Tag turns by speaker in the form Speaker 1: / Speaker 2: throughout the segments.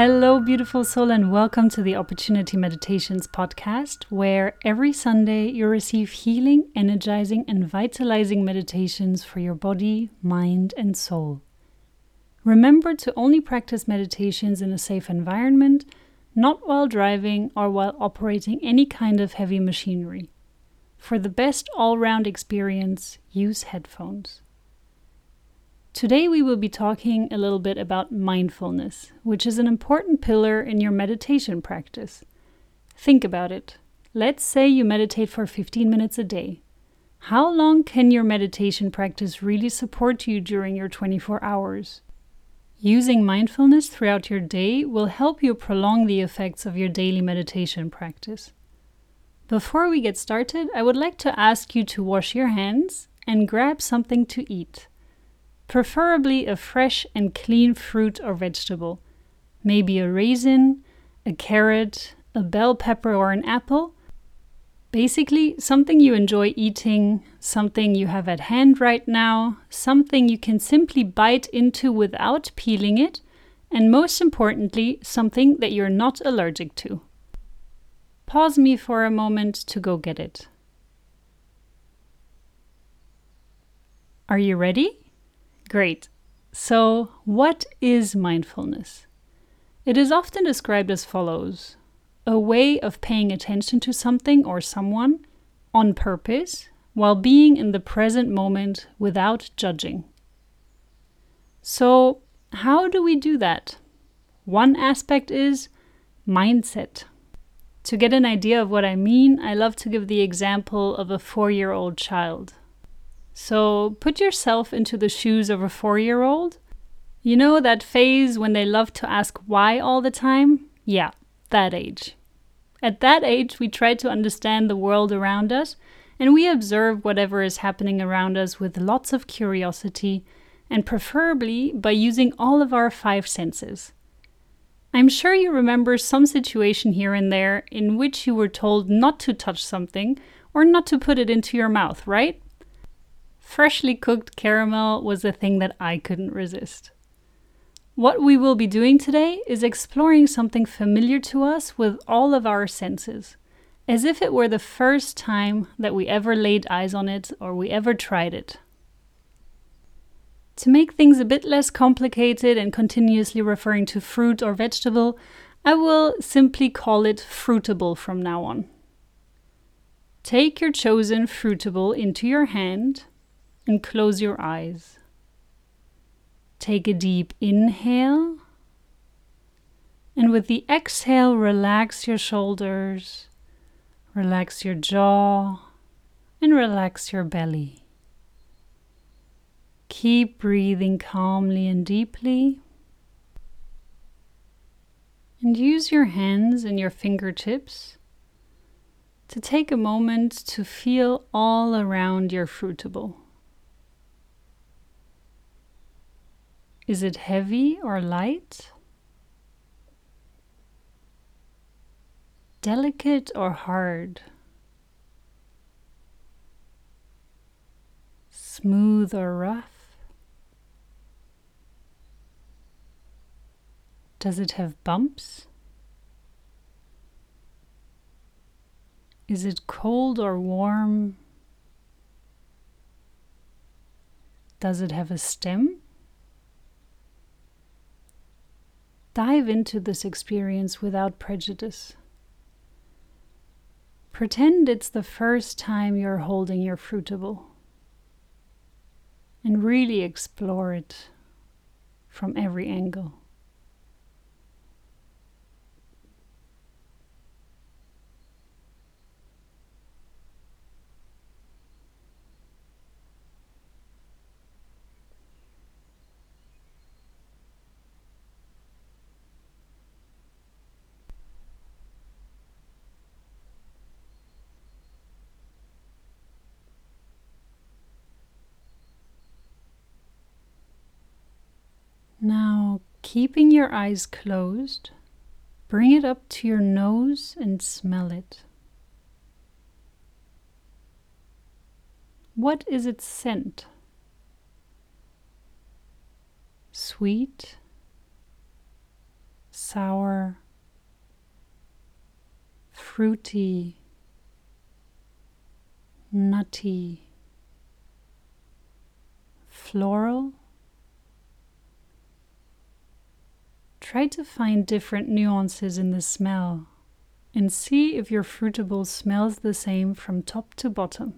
Speaker 1: Hello, beautiful soul, and welcome to the Opportunity Meditations podcast, where every Sunday you receive healing, energizing, and vitalizing meditations for your body, mind, and soul. Remember to only practice meditations in a safe environment, not while driving or while operating any kind of heavy machinery. For the best all round experience, use headphones. Today, we will be talking a little bit about mindfulness, which is an important pillar in your meditation practice. Think about it. Let's say you meditate for 15 minutes a day. How long can your meditation practice really support you during your 24 hours? Using mindfulness throughout your day will help you prolong the effects of your daily meditation practice. Before we get started, I would like to ask you to wash your hands and grab something to eat preferably a fresh and clean fruit or vegetable, maybe a raisin, a carrot, a bell pepper, or an apple. Basically, something you enjoy eating, something you have at hand right now, something you can simply bite into without peeling it, and most importantly, something that you're not allergic to. Pause me for a moment to go get it. Are you ready? Great. So, what is mindfulness? It is often described as follows a way of paying attention to something or someone on purpose while being in the present moment without judging. So, how do we do that? One aspect is mindset. To get an idea of what I mean, I love to give the example of a four year old child. So put yourself into the shoes of a four year old. You know that phase when they love to ask why all the time? Yeah, that age. At that age, we try to understand the world around us and we observe whatever is happening around us with lots of curiosity and preferably by using all of our five senses. I'm sure you remember some situation here and there in which you were told not to touch something or not to put it into your mouth, right? Freshly cooked caramel was a thing that I couldn't resist. What we will be doing today is exploring something familiar to us with all of our senses, as if it were the first time that we ever laid eyes on it or we ever tried it. To make things a bit less complicated and continuously referring to fruit or vegetable, I will simply call it fruitable from now on. Take your chosen fruitable into your hand and close your eyes. Take a deep inhale. And with the exhale, relax your shoulders, relax your jaw, and relax your belly. Keep breathing calmly and deeply. And use your hands and your fingertips to take a moment to feel all around your fruitable. Is it heavy or light? Delicate or hard? Smooth or rough? Does it have bumps? Is it cold or warm? Does it have a stem? Dive into this experience without prejudice. Pretend it's the first time you're holding your fruitable and really explore it from every angle. Now, keeping your eyes closed, bring it up to your nose and smell it. What is its scent? Sweet, sour, fruity, nutty, floral. Try to find different nuances in the smell and see if your fruitable smells the same from top to bottom.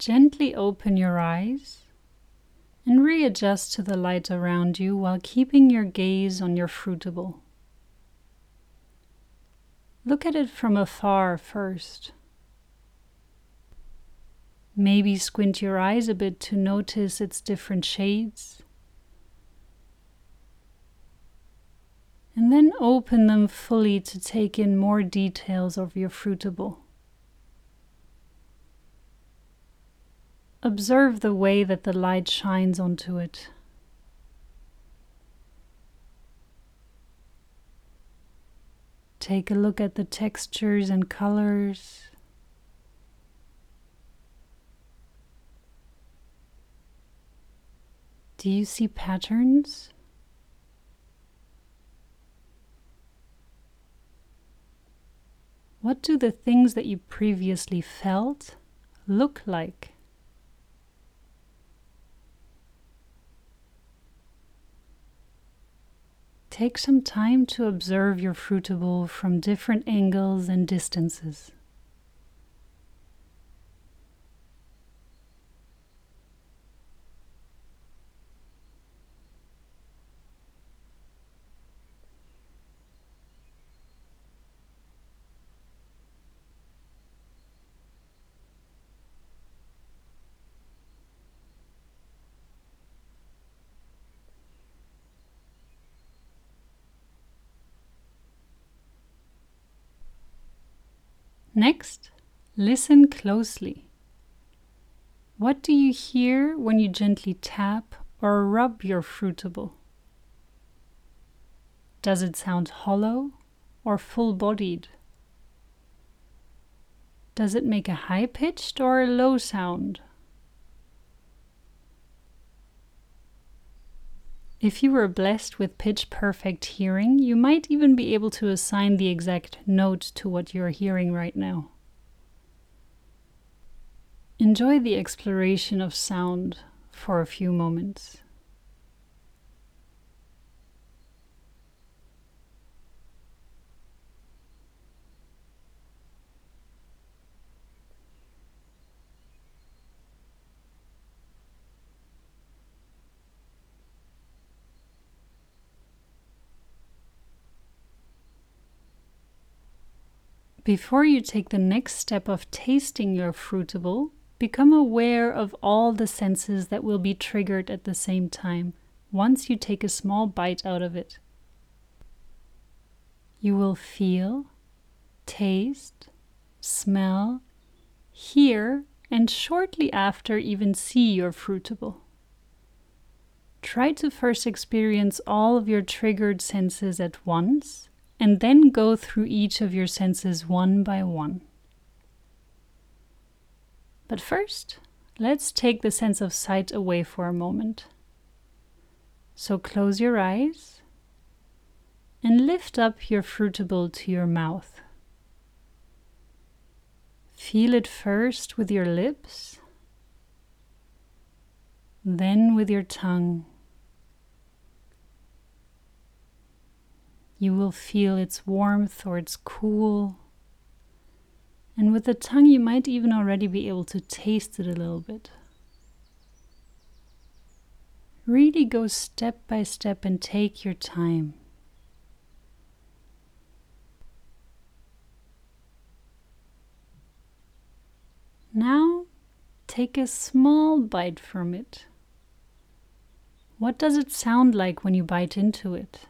Speaker 1: Gently open your eyes and readjust to the light around you while keeping your gaze on your fruitable. Look at it from afar first. Maybe squint your eyes a bit to notice its different shades. And then open them fully to take in more details of your fruitable. Observe the way that the light shines onto it. Take a look at the textures and colors. Do you see patterns? What do the things that you previously felt look like? Take some time to observe your fruitable from different angles and distances. Next, listen closely. What do you hear when you gently tap or rub your fruitable? Does it sound hollow or full bodied? Does it make a high pitched or a low sound? If you were blessed with pitch perfect hearing, you might even be able to assign the exact note to what you're hearing right now. Enjoy the exploration of sound for a few moments. Before you take the next step of tasting your fruitable, become aware of all the senses that will be triggered at the same time once you take a small bite out of it. You will feel, taste, smell, hear, and shortly after even see your fruitable. Try to first experience all of your triggered senses at once and then go through each of your senses one by one. But first, let's take the sense of sight away for a moment. So close your eyes and lift up your fruitable to your mouth. Feel it first with your lips, then with your tongue. You will feel its warmth or its cool. And with the tongue, you might even already be able to taste it a little bit. Really go step by step and take your time. Now, take a small bite from it. What does it sound like when you bite into it?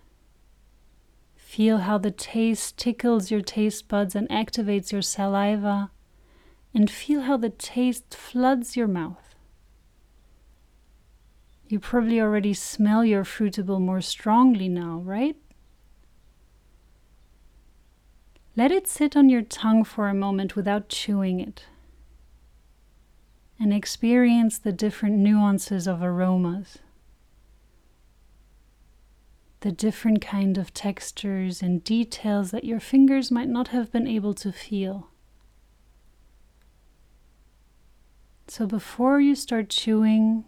Speaker 1: Feel how the taste tickles your taste buds and activates your saliva, and feel how the taste floods your mouth. You probably already smell your fruitable more strongly now, right? Let it sit on your tongue for a moment without chewing it. And experience the different nuances of aromas, the different kind of textures and details that your fingers might not have been able to feel. So before you start chewing,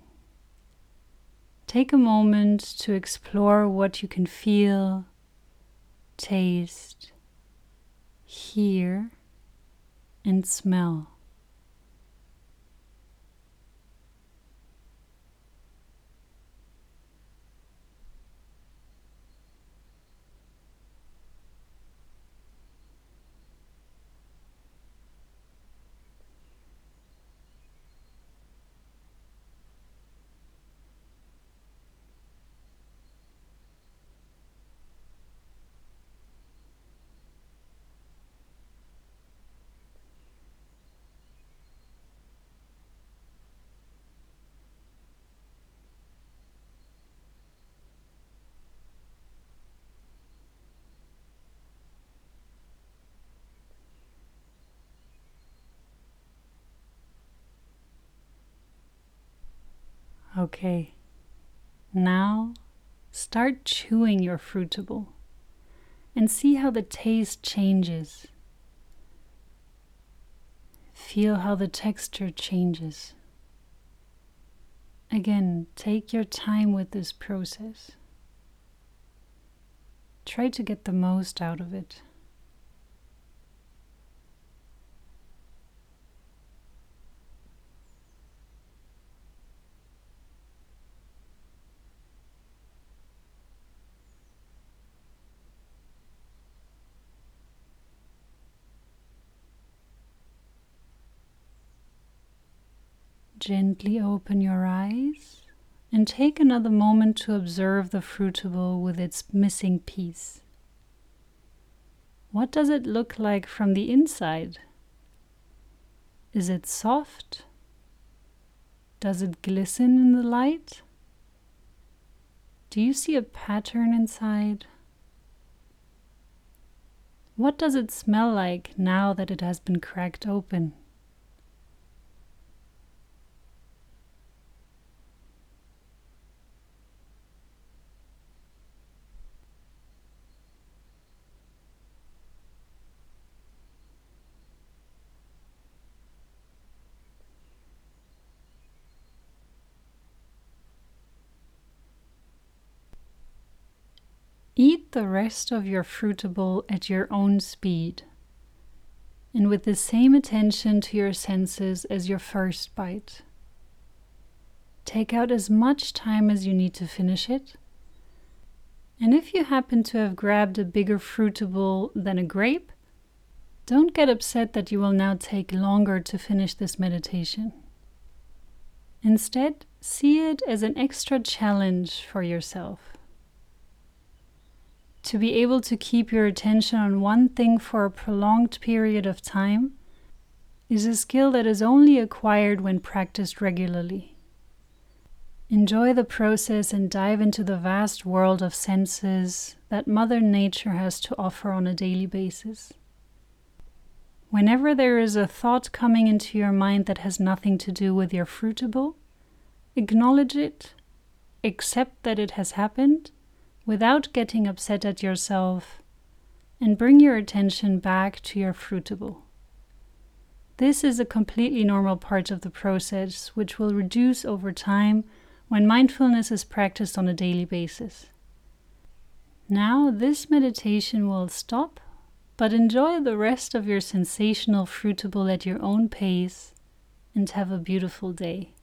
Speaker 1: take a moment to explore what you can feel, taste, hear, and smell. Okay, now start chewing your fruitable and see how the taste changes. Feel how the texture changes. Again, take your time with this process. Try to get the most out of it. Gently open your eyes and take another moment to observe the fruitable with its missing piece. What does it look like from the inside? Is it soft? Does it glisten in the light? Do you see a pattern inside? What does it smell like now that it has been cracked open? Eat the rest of your fruitable at your own speed and with the same attention to your senses as your first bite. Take out as much time as you need to finish it. And if you happen to have grabbed a bigger fruitable than a grape, don't get upset that you will now take longer to finish this meditation. Instead, see it as an extra challenge for yourself to be able to keep your attention on one thing for a prolonged period of time is a skill that is only acquired when practiced regularly. Enjoy the process and dive into the vast world of senses that Mother Nature has to offer on a daily basis. Whenever there is a thought coming into your mind that has nothing to do with your fruitable, acknowledge it, accept that it has happened, without getting upset at yourself, and bring your attention back to your fruitable. This is a completely normal part of the process, which will reduce over time when mindfulness is practiced on a daily basis. Now, this meditation will stop, but enjoy the rest of your sensational fruitable at your own pace and have a beautiful day.